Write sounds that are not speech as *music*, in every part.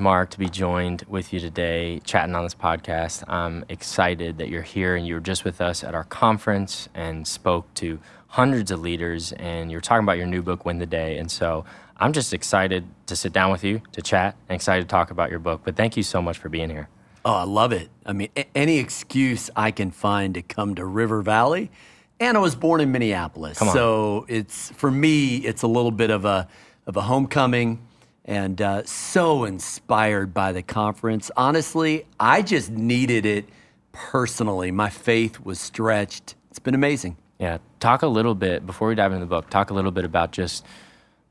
Mark to be joined with you today, chatting on this podcast. I'm excited that you're here and you were just with us at our conference and spoke to hundreds of leaders and you're talking about your new book, Win the Day. And so I'm just excited to sit down with you to chat and excited to talk about your book. But thank you so much for being here. Oh, I love it. I mean, a- any excuse I can find to come to River Valley. And I was born in Minneapolis. So it's for me, it's a little bit of a of a homecoming and uh, so inspired by the conference. Honestly, I just needed it personally. My faith was stretched. It's been amazing. Yeah. Talk a little bit, before we dive into the book, talk a little bit about just,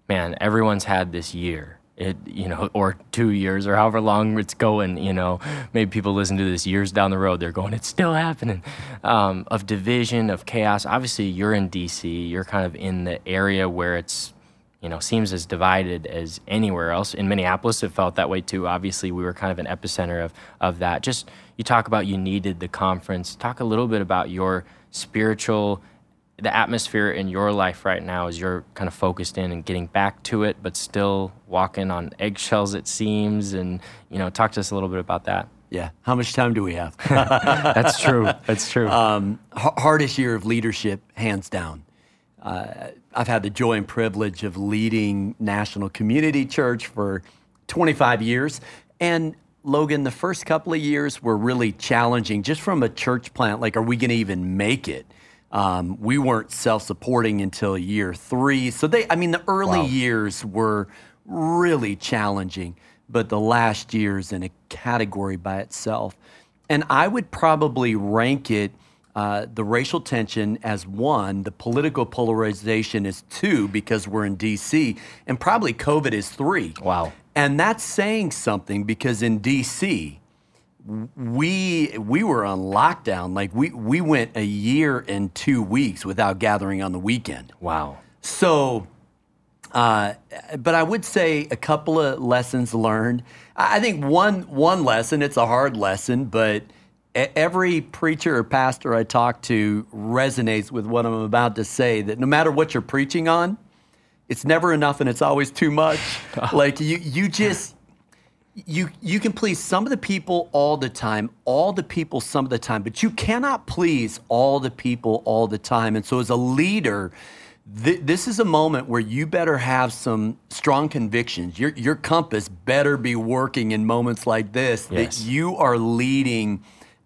man, everyone's had this year. It, you know, or two years or however long it's going, you know, maybe people listen to this years down the road, they're going, it's still happening, um, of division, of chaos. Obviously, you're in DC, you're kind of in the area where it's, you know, seems as divided as anywhere else. In Minneapolis, it felt that way too. Obviously, we were kind of an epicenter of, of that. Just, you talk about you needed the conference. Talk a little bit about your spiritual the atmosphere in your life right now as you're kind of focused in and getting back to it, but still walking on eggshells, it seems. And, you know, talk to us a little bit about that. Yeah. How much time do we have? *laughs* *laughs* That's true. That's true. Um, hardest year of leadership, hands down. Uh, I've had the joy and privilege of leading National Community Church for 25 years. And Logan, the first couple of years were really challenging just from a church plant. Like, are we going to even make it? Um, we weren't self supporting until year three. So, they, I mean, the early Wow. years were really challenging, but the last year's in a category by itself. And I would probably rank it uh, the racial tension as one, the political polarization is two because we're in DC, and probably COVID is three. Wow. And that's saying something because in DC, we we were on lockdown. Like we we went a year and two weeks without gathering on the weekend. wow. So, uh, but I would say a couple of lessons learned. I think one one lesson. It's a hard lesson, but every preacher or pastor I talk to resonates with what I'm about to say. That no matter what you're preaching on, it's never enough, and it's always too much. *laughs* like you you just. You, you can please some of the people all the time, all the people some of the time, but you cannot please all the people all the time. And so, as a leader, Th- this is a moment where you better have some strong convictions. Your, your compass better be working in moments like this Yes. that you are leading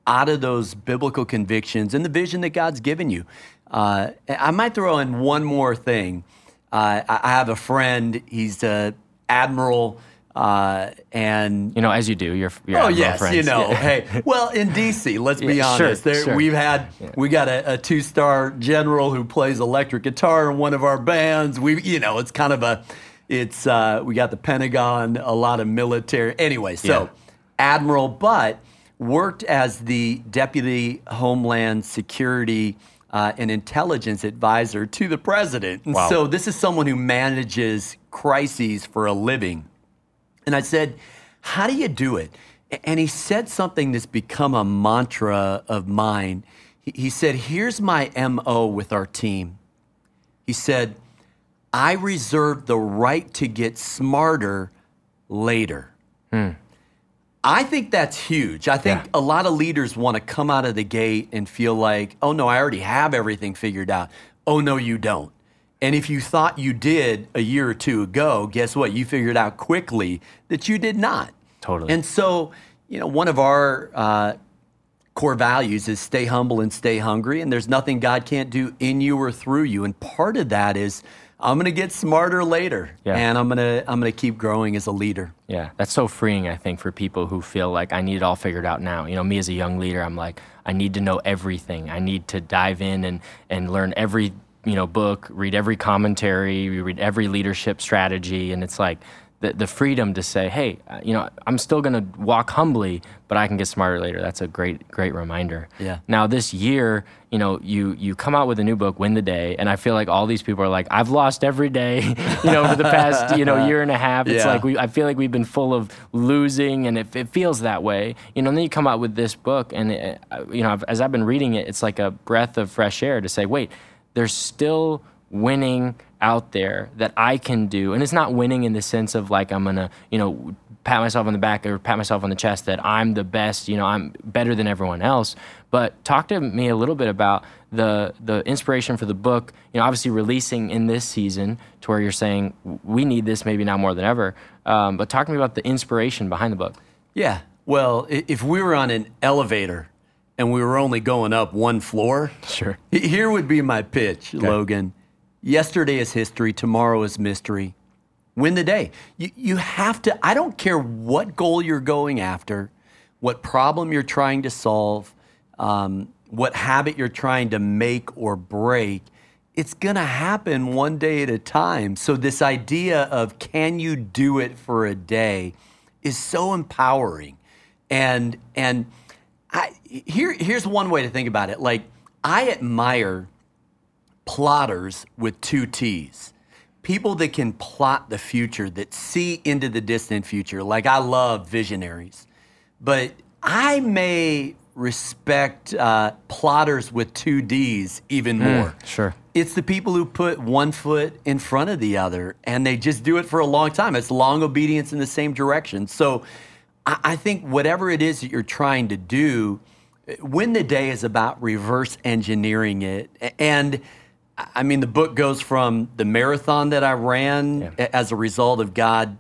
out of those biblical convictions and the vision that God's given you. Uh, I might throw in one more thing. Uh, I, have a friend, he's an admiral, uh, and You know, as you do, you're, you're Oh yes, you know. Yeah. Hey, well, in DC, let's be *laughs* Yeah, sure, honest. There, sure. We've had we got a, a two-star general who plays electric guitar in one of our bands. We, you know, it's kind of a, it's uh, we got the Pentagon, a lot of military. Anyway, so Yeah. admiral, but worked as the deputy Homeland Security. Uh, and intelligence advisor to the president. And Wow. so this is someone who manages crises for a living. And I said, How do you do it? And he said something that's become a mantra of mine. He, he said, Here's my MO with our team. He said, I reserve the right to get smarter later. I think that's huge. I think Yeah. a lot of leaders want to come out of the gate and feel like, oh no, I already have everything figured out. Oh no, you don't. And if you thought you did a year or two ago, guess what? You figured out quickly that you did not. Totally. And so, you know, one of our uh, core values is stay humble and stay hungry. And there's nothing God can't do in you or through you. And part of that is I'm going to get smarter later, Yeah. and I'm going to I'm to keep growing as a leader. Yeah, that's so freeing, I think, for people who feel like I need it all figured out now. You know, me as a young leader, I'm like, I need to know everything. I need to dive in and, and learn every, you know, book, read every commentary, read every leadership strategy. And it's like the, the freedom to say, hey, uh, you know, I'm still going to walk humbly, but I can get smarter later. That's a great, great reminder. Yeah. Now this year, you know, you you come out with a new book, Win the Day, and I feel like all these people are like, I've lost every day, *laughs* you know, for the past, you know, *laughs* year and a half. It's Yeah. like we I feel like we've been full of losing, and it, it feels that way, you know. And then you come out with this book, and it, uh, you know, I've- as I've been reading it, it's like a breath of fresh air to say, wait, there's still winning out there that I can do. And it's not winning in the sense of like I'm gonna, you know, pat myself on the back or pat myself on the chest that I'm the best, you know, I'm better than everyone else. But talk to me a little bit about the the inspiration for the book. You know, obviously releasing in this season to where you're saying we need this maybe now more than ever. Um, but talk to me about the inspiration behind the book. Yeah. Well, if we were on an elevator and we were only going up one floor, sure. Here would be my pitch, okay. Logan. Yesterday is history, tomorrow is mystery. Win the day. You, you have to, I don't care what goal you're going after, what problem you're trying to solve, um, what habit you're trying to make or break. It's going to happen one day at a time. So, this idea of can you do it for a day is so empowering. And, and I, here, here's one way to think about it. Like, I admire plotters with two T's. People that can plot the future, that see into the distant future. Like I love visionaries, but I may respect uh, plodders with two D's even hmm, more. Mm, sure. It's the people who put one foot in front of the other and they just do it for a long time. It's long obedience in the same direction. So I, I think whatever it is that you're trying to do, win the day is about reverse engineering it. And I mean, the book goes from the marathon that I ran yeah. as a result of God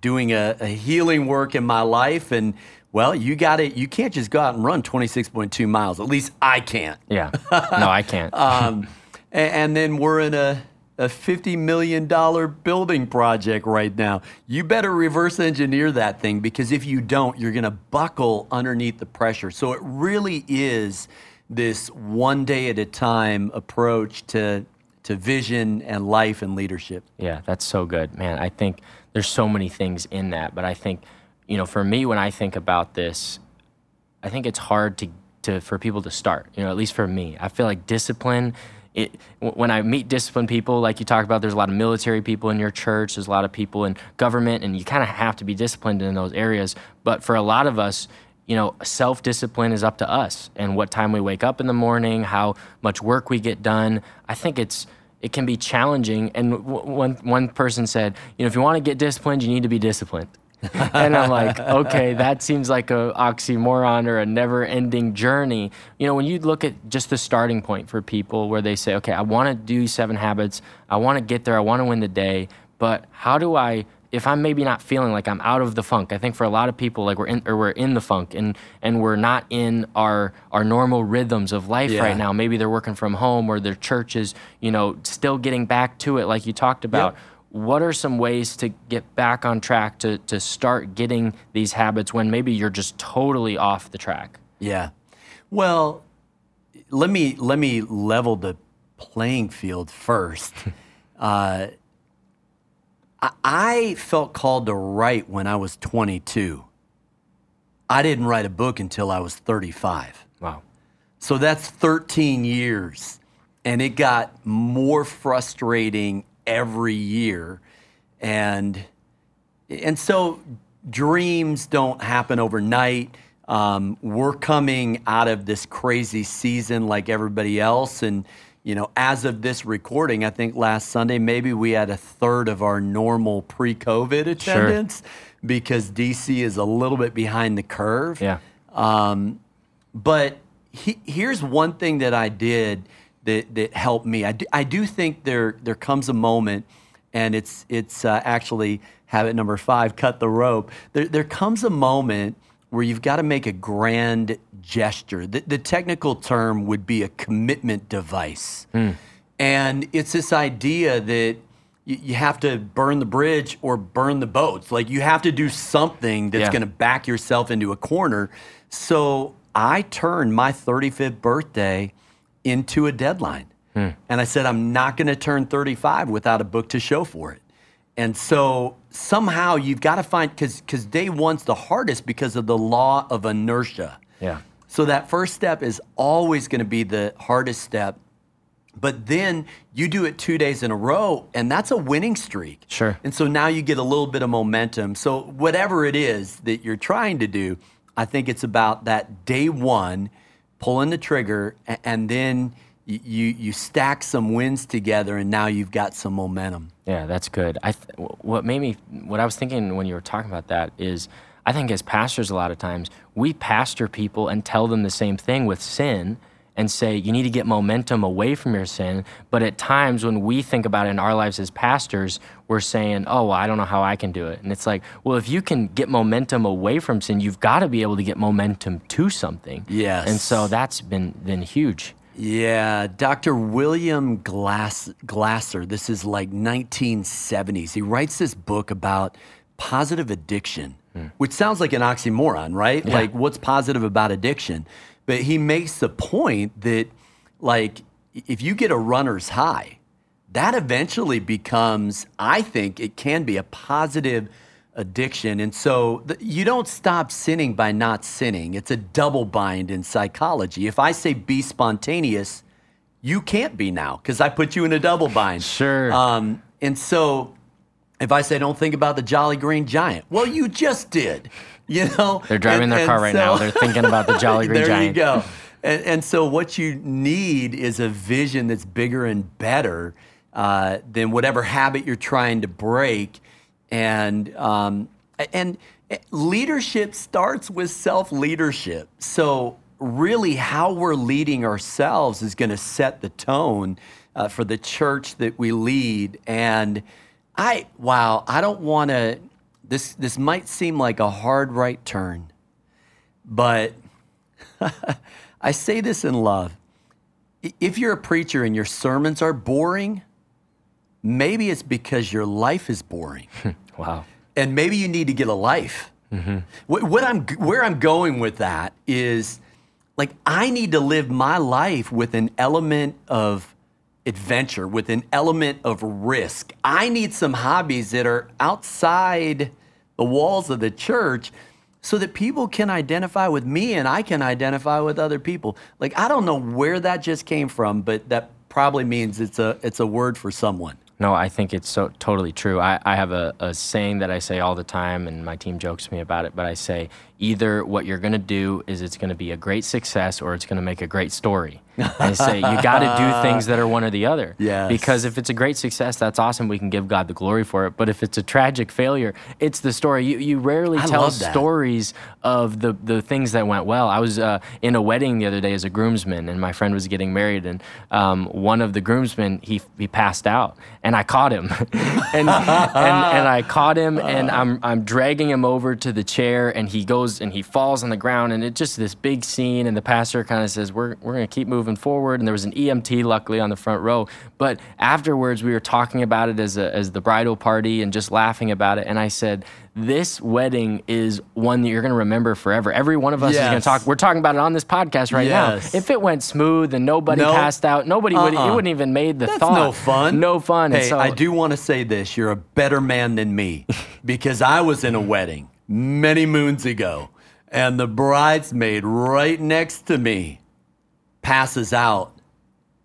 doing a, a, healing work in my life. And well, you got it. You can't just go out and run 26.2 miles. At least I can't. Yeah. No, I can't. *laughs* um, and, and, then we're in a, a $50 million building project right now. You better reverse engineer that thing because if you don't, you're going to buckle underneath the pressure. So it really is this one day at a time approach to to vision and life and leadership. Yeah, that's so good, man. I think there's so many things in that, but I think you know, for me when I think about this, I think it's hard to to for people to start. You know, at least for me, I feel like discipline. It, when I meet disciplined people, like you talk about, there's a lot of military people in your church. There's a lot of people in government, and you kind of have to be disciplined in those areas. But for a lot of us, you know, self discipline is up to us and what time we wake up in the morning, how much work we get done. I think it's it can be challenging. And w- one one person said, you know, if you want to get disciplined, you need to be disciplined. *laughs* and I'm like, okay, that seems like a oxymoron or a never-ending journey. You know, when you look at just the starting point for people, where they say, okay, I want to do seven habits, I want to get there, I want to win the day, but how do I if I'm maybe not feeling like I'm out of the funk, I think for a lot of people, like we're in or we're in the funk and and we're not in our our normal rhythms of life yeah. right now. Maybe they're working from home or their church is, you know, still getting back to it, like you talked about. Yep. What are some ways to get back on track to to start getting these habits when maybe you're just totally off the track? Yeah. Well, let me let me level the playing field first. *laughs* uh, I felt called to write when I was 22. I didn't write a book until I was 35. Wow. So that's 13 years. And it got more frustrating every year. And and so dreams don't happen overnight. Um, we're coming out of this crazy season like everybody else, and you know, as of this recording, I think last Sunday maybe we had a third of our normal pre-COVID attendance sure. because DC is a little bit behind the curve. Yeah. Um, but he, here's one thing that I did that that helped me. I do, I do think there there comes a moment, and it's it's uh, actually habit number five: cut the rope. There there comes a moment where you've got to make a grand gesture. The, the technical term would be a commitment device. Mm. And it's this idea that you, you, have to burn the bridge or burn the boats. Like you have to do something that's yeah. going to back yourself into a corner. So I turned my 35th birthday into a deadline. Mm. And I said, I'm not going to turn 35 without a book to show for it. And so somehow you've got to find because because day one's the hardest because of the law of inertia. Yeah. So that first step is always going to be the hardest step. But then you do it two days in a row, and that's a winning streak. Sure. And so now you get a little bit of momentum. So whatever it is that you're trying to do, I think it's about that day one, pulling the trigger, and then y- you you stack some wins together, and now you've got some momentum. Yeah, that's good. I th- what made me what I was thinking when you were talking about that is I think as pastors a lot of times we pastor people and tell them the same thing with sin and say you need to get momentum away from your sin, but at times when we think about it in our lives as pastors, we're saying, "Oh, well, I don't know how I can do it." And it's like, well, if you can get momentum away from sin, you've got to be able to get momentum to something. Yes. And so that's been been huge. Yeah, Dr. William Glass, Glasser, this is like 1970s. He writes this book about positive addiction, hmm. which sounds like an oxymoron, right? Like, what's positive about addiction? But he makes the point that, like, if you get a runner's high, that eventually becomes, I think it can be a positive addiction. And so you don't stop sinning by not sinning. It's a double bind in psychology. If I say be spontaneous, you can't be now because I put you in a double bind. Sure. Um, and so if I say don't think about the Jolly Green Giant, well, you just did. *laughs* You know, They're driving And- their and car right now. They're thinking about the Jolly *laughs* Green there Giant. There you go. And, and so what you need is a vision that's bigger and better uh, than whatever habit you're trying to break. And um, and leadership starts with self leadership. So really, how we're leading ourselves is going to set the tone uh, for the church that we lead. And I wow, I don't want to. This this might seem like a hard right turn, but *laughs* I say this in love. If you're a preacher and your sermons are boring, maybe it's because your life is boring. *laughs* Wow. and maybe you need to get a life. Mm-hmm. What, what I'm, where I'm going with that is like, I need to live my life with an element of adventure, with an element of risk. I need some hobbies that are outside the walls of the church so that people can identify with me and I can identify with other people. Like, I don't know where that just came from, but that probably means it's a, it's a word for someone. No, I think it's so totally true. I, I have a, a saying that I say all the time, and my team jokes me about it. But I say either what you're going to do is it's going to be a great success, or it's going to make a great story. I say you got to do things that are one or the other. *laughs* Yes. Because if it's a great success, that's awesome. We can give God the glory for it. But if it's a tragic failure, it's the story. You you rarely I tell stories of the the things that went well. I was uh, in a wedding the other day as a groomsman, and my friend was getting married, and um, one of the groomsmen he he passed out, and I caught him, *laughs* and, and and I caught him, and *laughs* I'm I'm dragging him over to the chair, and he goes and he falls on the ground, and it's just this big scene, and the pastor kind of says we're we're gonna keep moving forward, and there was an EMT luckily on the front row, but afterwards we were talking about it as a, as the bridal party and just laughing about it, and I said this wedding is one that you're going to remember forever. Every one of us is going to talk. We're talking about it on this podcast right Yes. now. If it went smooth and nobody No. passed out, nobody would. Uh-uh. You wouldn't even made the That's thought. no fun. No fun. Hey, so, I do want to say this: you're a better man than me, *laughs* because I was in a wedding many moons ago, and the bridesmaid right next to me passes out.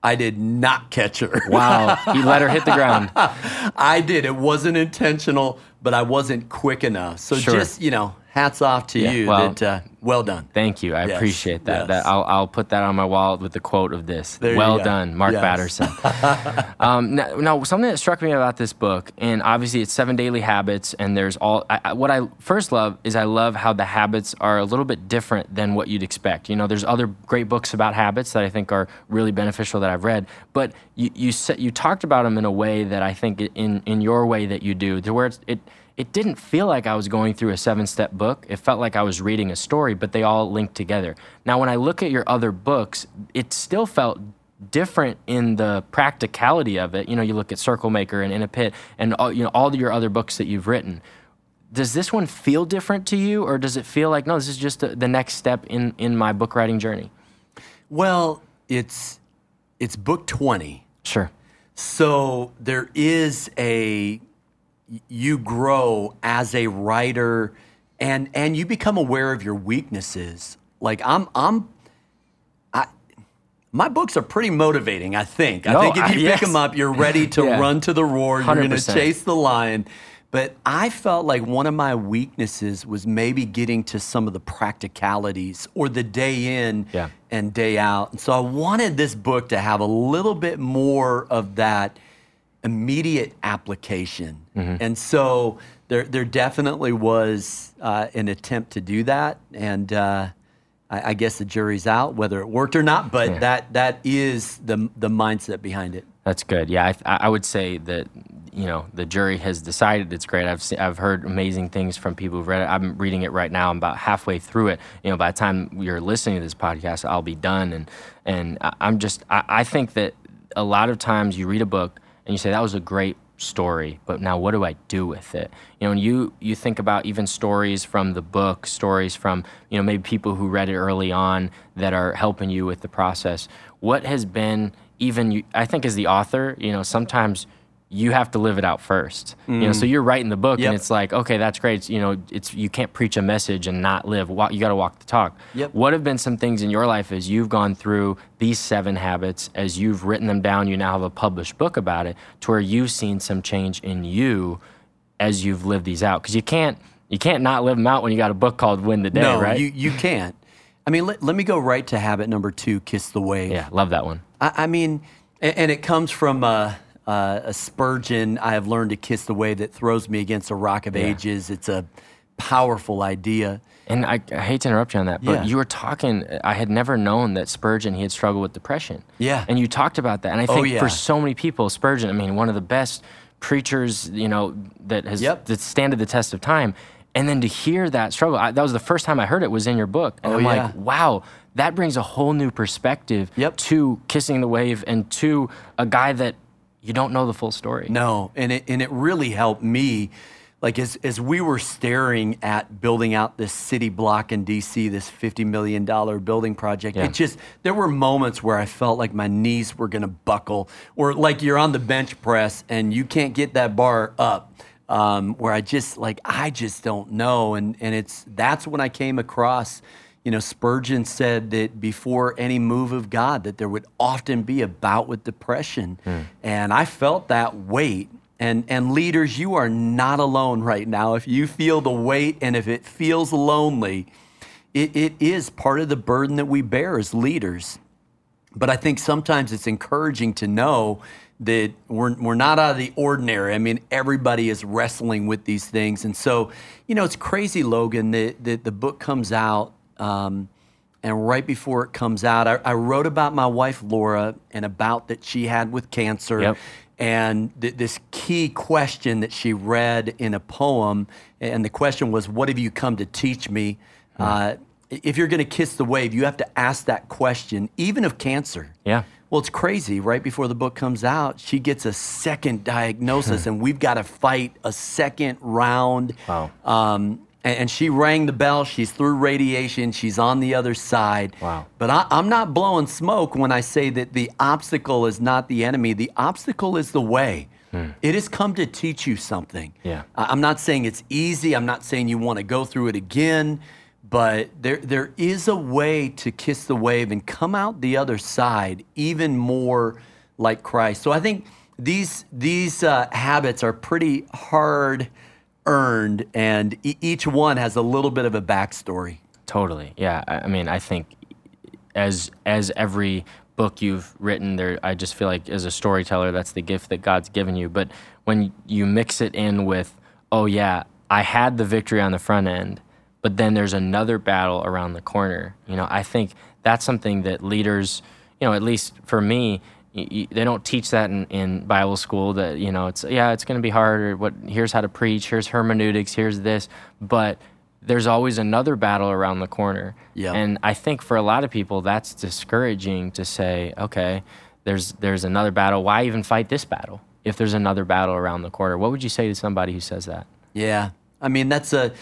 I did not catch her. Wow, you let her hit the ground. *laughs* I did. It wasn't intentional, but I wasn't quick enough. So Sure. just you know, hats off to Yeah, you. well- that uh, well done. Thank you. I Yes, appreciate that. yes. That I'll, I'll put that on my wall with the quote of this. There well done, Mark Yes. Batterson. *laughs* um, now, now, something that struck me about this book, and obviously it's seven daily habits, and there's all. I, what I first love is I love how the habits are a little bit different than what you'd expect. You know, there's other great books about habits that I think are really beneficial that I've read, but you you said you talked about them in a way that I think in in your way that you do, to where it's, it it didn't feel like I was going through a seven step book. It felt like I was reading a story, but they all linked together. Now, when I look at your other books, it still felt different in the practicality of it. You know, you look at Circle Maker and In a Pit and all, you know all your other books that you've written. Does this one feel different to you, or does it feel like no, this is just the the next step in in my book writing journey? Well, it's it's book twenty. Sure. So there is a you grow as a writer and and you become aware of your weaknesses. Like I'm I'm I my books are pretty motivating, I think. I No, think if I- you *laughs* yes. pick them up, you're ready to Yeah. run to the roar, you're going to chase the lion. But I felt like one of my weaknesses was maybe getting to some of the practicalities or the day in Yeah. and day out. And so I wanted this book to have a little bit more of that immediate application. And so there, there definitely was uh, an attempt to do that. And uh, I, I guess the jury's out whether it worked or not, but Yeah. that, that is the, the mindset behind it. That's good. Yeah, I, I would say that you know the jury has decided it's great. I've I've heard amazing things from people who've read it. I'm reading it right now. I'm about halfway through it. You know, by the time you're listening to this podcast, I'll be done. And and I'm just I, I think that a lot of times you read a book and you say that was a great story, but now what do I do with it? You know, and you you think about even stories from the book, stories from you know maybe people who read it early on that are helping you with the process. What has been even you, I think as the author, you know, sometimes you have to live it out first. You know, so you're writing the book Yep. and it's like, okay, that's great. It's, you know, it's you can't preach a message and not live. You got to walk the talk. Yep. What have been some things in your life as you've gone through these seven habits, as you've written them down, you now have a published book about it, to where you've seen some change in you as you've lived these out? Because you can't you can't not live them out when you got a book called Win the Day, no, right? you, you can't. I mean, let, let me go right to habit number two kiss the wave. yeah, love that one. I, I mean, and, and it comes from uh, uh, a Spurgeon. I have learned to kiss the wave that throws me against a rock of ages. It's a powerful idea. And I, I hate to interrupt you on that, but Yeah. you were talking. I had never known that Spurgeon he had struggled with depression. Yeah. and you talked about that, and I Oh, think yeah. for so many people, Spurgeon. I mean, one of the best preachers, you know, that has Yep. that standed the test of time. And then to hear that struggle, I, that was the first time I heard it was in your book, and Oh, I'm yeah. like, wow, that brings a whole new perspective Yep. to kissing the wave and to a guy that you don't know the full story. No, and it and it really helped me. Like as as we were staring at building out this city block in DC, this fifty million dollar building project, Yeah. it just there were moments where I felt like my knees were gonna buckle, or like you're on the bench press and you can't get that bar up. Um, where I just like I just don't know, and and it's that's when I came across. You know, Spurgeon said that before any move of God, that there would often be a bout with depression, hmm. and I felt that weight. And and leaders, you are not alone right now. If you feel the weight and if it feels lonely, it, it is part of the burden that we bear as leaders. But I think sometimes it's encouraging to know that we're, we're not out of the ordinary. I mean, everybody is wrestling with these things. And so, you know, it's crazy, Logan, that, that the book comes out. Um, and right before it comes out, I, I wrote about my wife, Laura, and about that she had with cancer. Yep. And th- this key question that she read in a poem. And the question was, What have you come to teach me? Uh, if you're going to kiss the wave, you have to ask that question, even of cancer. Yeah. Well, it's crazy. Right before the book comes out, she gets a second diagnosis, *laughs* and we've got to fight a second round. Wow. Um, and, and she rang the bell. She's through radiation. She's on the other side. Wow. But I, I'm not blowing smoke when I say that the obstacle is not the enemy. The obstacle is the way. It has come to teach you something. Yeah. I- I'm not saying it's easy. I'm not saying you want to go through it again, but there there is a way to kiss the wave and come out the other side even more like Christ. So I think these these uh, habits are pretty hard earned, and e- each one has a little bit of a backstory. Totally. Yeah. I, mean, I think as as every book you've written, there, I just feel like as a storyteller, that's the gift that God's given you. But when you mix it in with, oh yeah, I had the victory on the front end, but then there's another battle around the corner. You know, I think that's something that leaders, you know, at least for me. Y- y- They don't teach that in, in Bible school. That you know, it's yeah, it's going to be hard. Or what? Here's how to preach. Here's hermeneutics. Here's this. But there's always another battle around the corner. Yeah. And I think for a lot of people that's discouraging to say, okay, there's there's another battle. Why even fight this battle if there's another battle around the corner? What would you say to somebody who says that? Yeah. I mean, that's a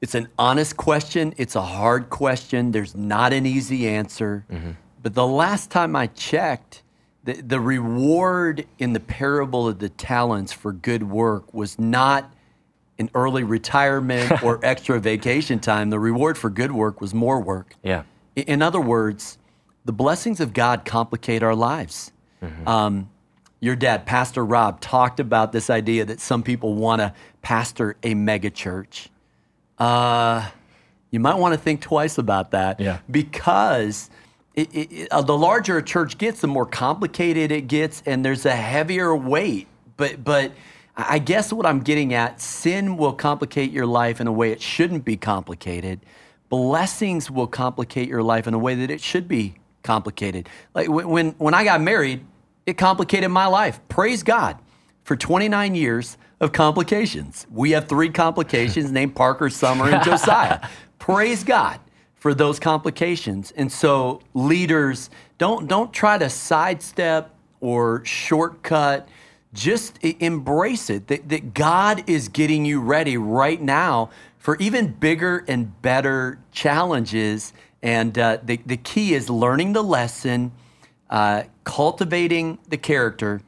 it's an honest question. It's a hard question. There's not an easy answer. Mm-hmm. But the last time I checked, the, the reward in the parable of the talents for good work was not an early retirement *laughs* or extra vacation time. The reward for good work was more work. Yeah. In other words, the blessings of God complicate our lives. Um, your dad, Pastor Rob, talked about this idea that some people want to pastor a megachurch. Uh, you might want to think twice about that. Yeah. Because it, it, uh, the larger a church gets, the more complicated it gets, and there's a heavier weight. But, but I guess what I'm getting at sin will complicate your life in a way it shouldn't be complicated. Blessings will complicate your life in a way that it should be complicated. Like when, when I got married, it complicated my life. Praise God for 29 years of complications. We have three complications named Parker, Summer, and *laughs* Josiah. Praise God for those complications. And so leaders don't don't try to sidestep or shortcut. Just embrace it that, that God is getting you ready right now for even bigger and better challenges. And uh, the, the key is learning the lesson, uh, cultivating the character,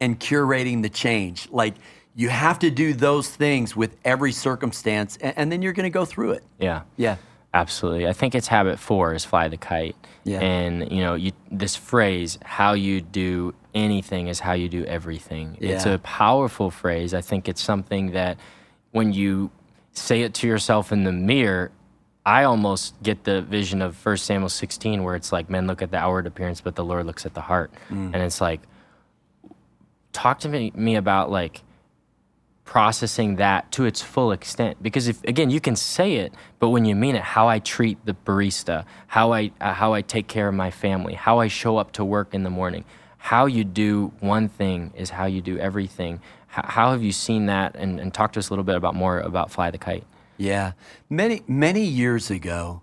and curating the change. Like you have to do those things with every circumstance, and, and then you're going to go through it. Yeah. Yeah. Absolutely. I think it's habit four is fly the kite. Yeah. And, you know, you, this phrase, how you do anything is how you do everything. It's a powerful phrase. I think it's something that when you say it to yourself in the mirror, I almost get the vision of 1 Samuel 16 where it's like men look at the outward appearance, but the Lord looks at the heart. Mm. And it's like, talk to me, me about like processing that to its full extent because if again you can say it but when you mean it how i treat the barista how i uh, how i take care of my family how i show up to work in the morning how you do one thing is how you do everything how, have you seen that and, and talk to us a little bit about more about fly the kite Yeah. Many, many years ago,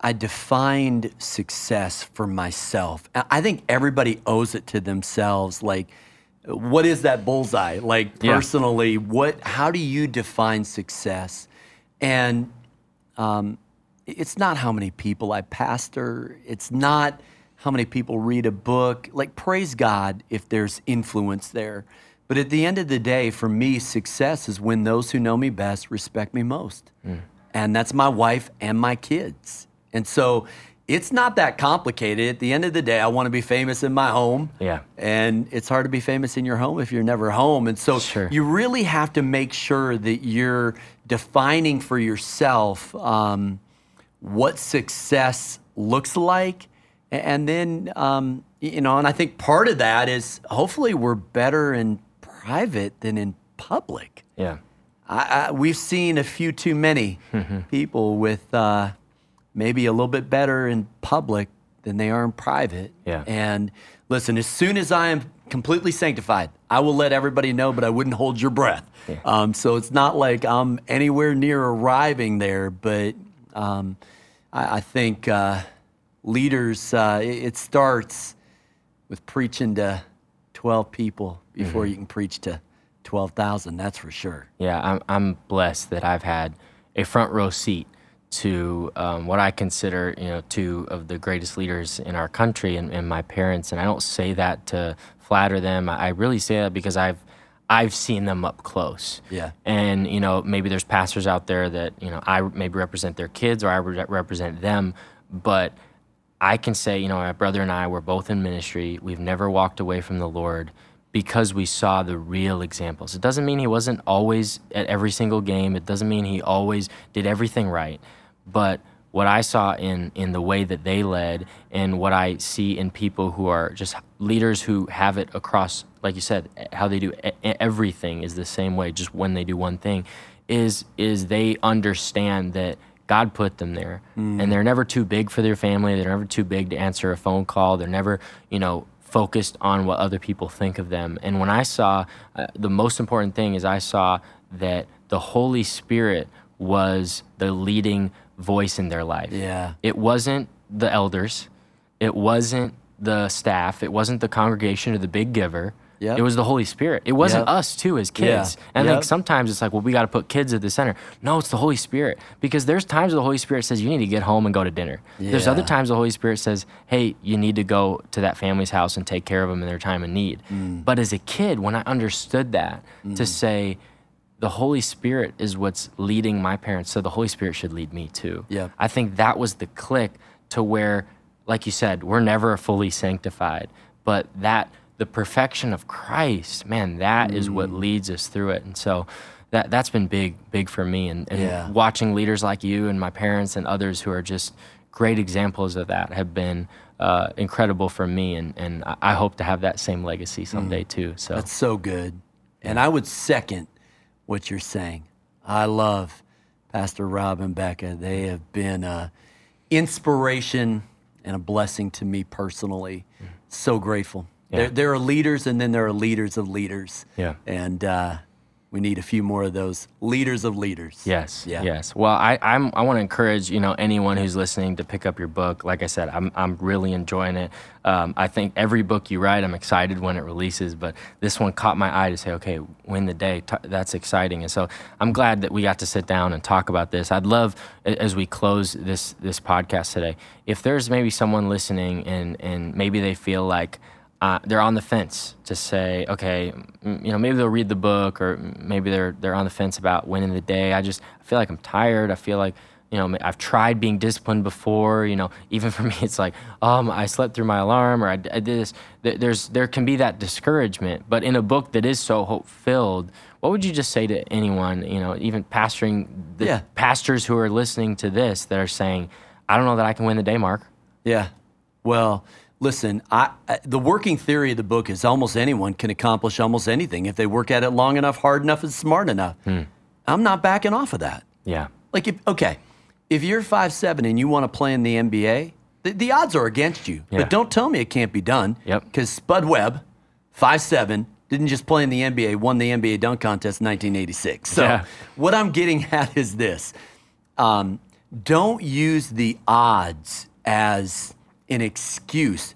I- defined success for myself. I think everybody owes it to themselves. Like, what is that bullseye? Like, Yeah. personally, what, how do you define success? And um, it's not how many people I pastor, it's not how many people read a book. Like, praise God if there's influence there. But at the end of the day, for me, success is when those who know me best respect me most. And that's my wife and my kids. And so it's not that complicated. At the end of the day, I want to be famous in my home. Yeah. And it's hard to be famous in your home if you're never home. And so Sure. you really have to make sure that you're defining for yourself um, what success looks like. And then, um, you know, and I think part of that is hopefully we're better in private than in public. yeah I, I, we've seen a few too many people with uh, maybe a little bit better in public than they are in private. Yeah. And listen, as soon as I am completely sanctified, I will let everybody know, but I wouldn't hold your breath. Um, so it's not like I'm anywhere near arriving there, but um, I, I think uh, leaders, uh, it, it starts with preaching to 12 people before you can preach to 12,000, that's for sure. Yeah, I'm, I'm blessed that I've had a front row seat to um, what I consider, you know, two of the greatest leaders in our country and, and my parents. And I don't say that to flatter them. I really say that because I've I've seen them up close. Yeah. And you know, maybe there's pastors out there that you know I maybe represent their kids or I re- represent them, but I can say, you know, my brother and I were both in ministry. We've never walked away from the Lord because we saw the real examples. It doesn't mean he wasn't always at every single game. It doesn't mean he always did everything right. But what I saw in in the way that they led and what I see in people who are just leaders who have it across like you said how they do everything is the same way just when they do one thing is is they understand that God put them there, and they're never too big for their family. They're never too big to answer a phone call. They're never, you know, focused on what other people think of them. And when I saw, uh, the most important thing is I saw that the Holy Spirit was the leading voice in their life. Yeah. It wasn't the elders, it wasn't the staff, it wasn't the congregation or the big giver. Yep. It was the Holy Spirit. It wasn't Yep. us too as kids. Yeah. And I Yep. think sometimes it's like, well, we got to put kids at the center. No, it's the Holy Spirit because there's times the Holy Spirit says you need to get home and go to dinner. There's other times the Holy Spirit says, hey, you need to go to that family's house and take care of them in their time of need. Mm. But as a kid, when I understood that, to say the Holy Spirit is what's leading my parents, so the Holy Spirit should lead me too. Yep. I think that was the click to where, like you said, we're never fully sanctified, but that the perfection of Christ, man, that is what leads us through it. And so that that's been big, big for me. And, and Yeah. watching leaders like you and my parents and others who are just great examples of that have been uh, incredible for me. And, and I- I hope to have that same legacy someday too. So That's so good. And I would second what you're saying. I love Pastor Rob and Becca. They have been an inspiration and a blessing to me personally. So grateful. Yeah. There, there are leaders, and then there are leaders of leaders. Yeah. And uh, we need a few more of those leaders of leaders. Yes. Yeah. Yes. Well, I I'm, I want to encourage you know anyone who's listening to pick up your book. Like I said, I'm I'm really enjoying it. Um, I think every book you write, I'm excited when it releases. But this one caught my eye to say, okay, win the day. T- that's exciting. And so I'm glad that we got to sit down and talk about this. I'd love as we close this this podcast today, if there's maybe someone listening and and maybe they feel like uh, they're on the fence to say, okay, you know, maybe they'll read the book, or maybe they're they're on the fence about winning the day. I just I feel like I'm tired. I feel like you know I've tried being disciplined before. You know, *laughs* even for me, it's like, um, I slept through my alarm, or I did this. There- There's there can be that discouragement, but in a book that is so hope filled, what would you just say to anyone? You know, even pastoring the Yeah. pastors who are listening to this that are saying, I don't know that I can win the day, Mark. Yeah. Well, listen, I, I, the working theory of the book is almost anyone can accomplish almost anything if they work at it long enough, hard enough, and smart enough. I'm not backing off of that. Yeah. Like, if, okay, if you're five seven and you want to play in the NBA, the, the odds are against you. Yeah. But don't tell me it can't be done. Yep. Because Spud Webb, five seven, didn't just play in the NBA, won the NBA dunk contest in 1986. So Yeah. what I'm getting *laughs* at is this: um, don't use the odds as an excuse.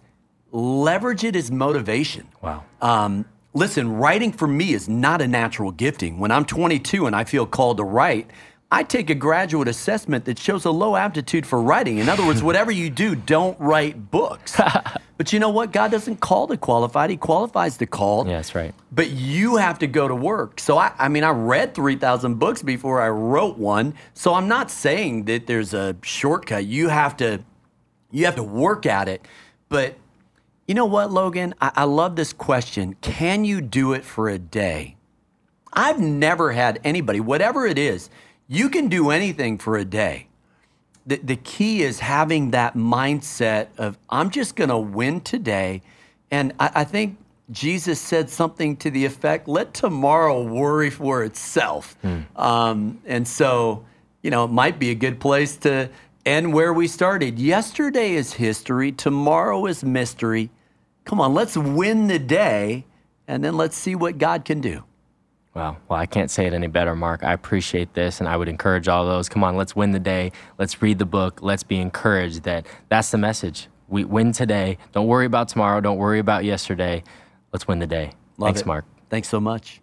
Leverage it as motivation. Wow. Um, listen, writing for me is not a natural gifting. When I'm 22 and I feel called to write, I take a graduate assessment that shows a low aptitude for writing. In other words, *laughs* whatever you do, don't write books. *laughs* but you know what? God doesn't call the qualified, He qualifies the called. Yeah, that's right. But you have to go to work. So I, I mean, I read 3,000 books before I wrote one. So I'm not saying that there's a shortcut. You have to, you have to work at it. But you know what, Logan? I, I love this question. Can you do it for a day? I've never had anybody, whatever it is, you can do anything for a day. The, the key is having that mindset of, I'm just going to win today. And I, I think Jesus said something to the effect, let tomorrow worry for itself. Um, and so, you know, it might be a good place to end where we started. Yesterday is history, tomorrow is mystery. Come on, let's win the day, and then let's see what God can do. Wow. Well, I can't say it any better, Mark. I appreciate this, and I would encourage all those. Come on, let's win the day. Let's read the book. Let's be encouraged that that's the message. We win today. Don't worry about tomorrow. Don't worry about yesterday. Let's win the day. Love Thanks, it. Mark. Thanks so much.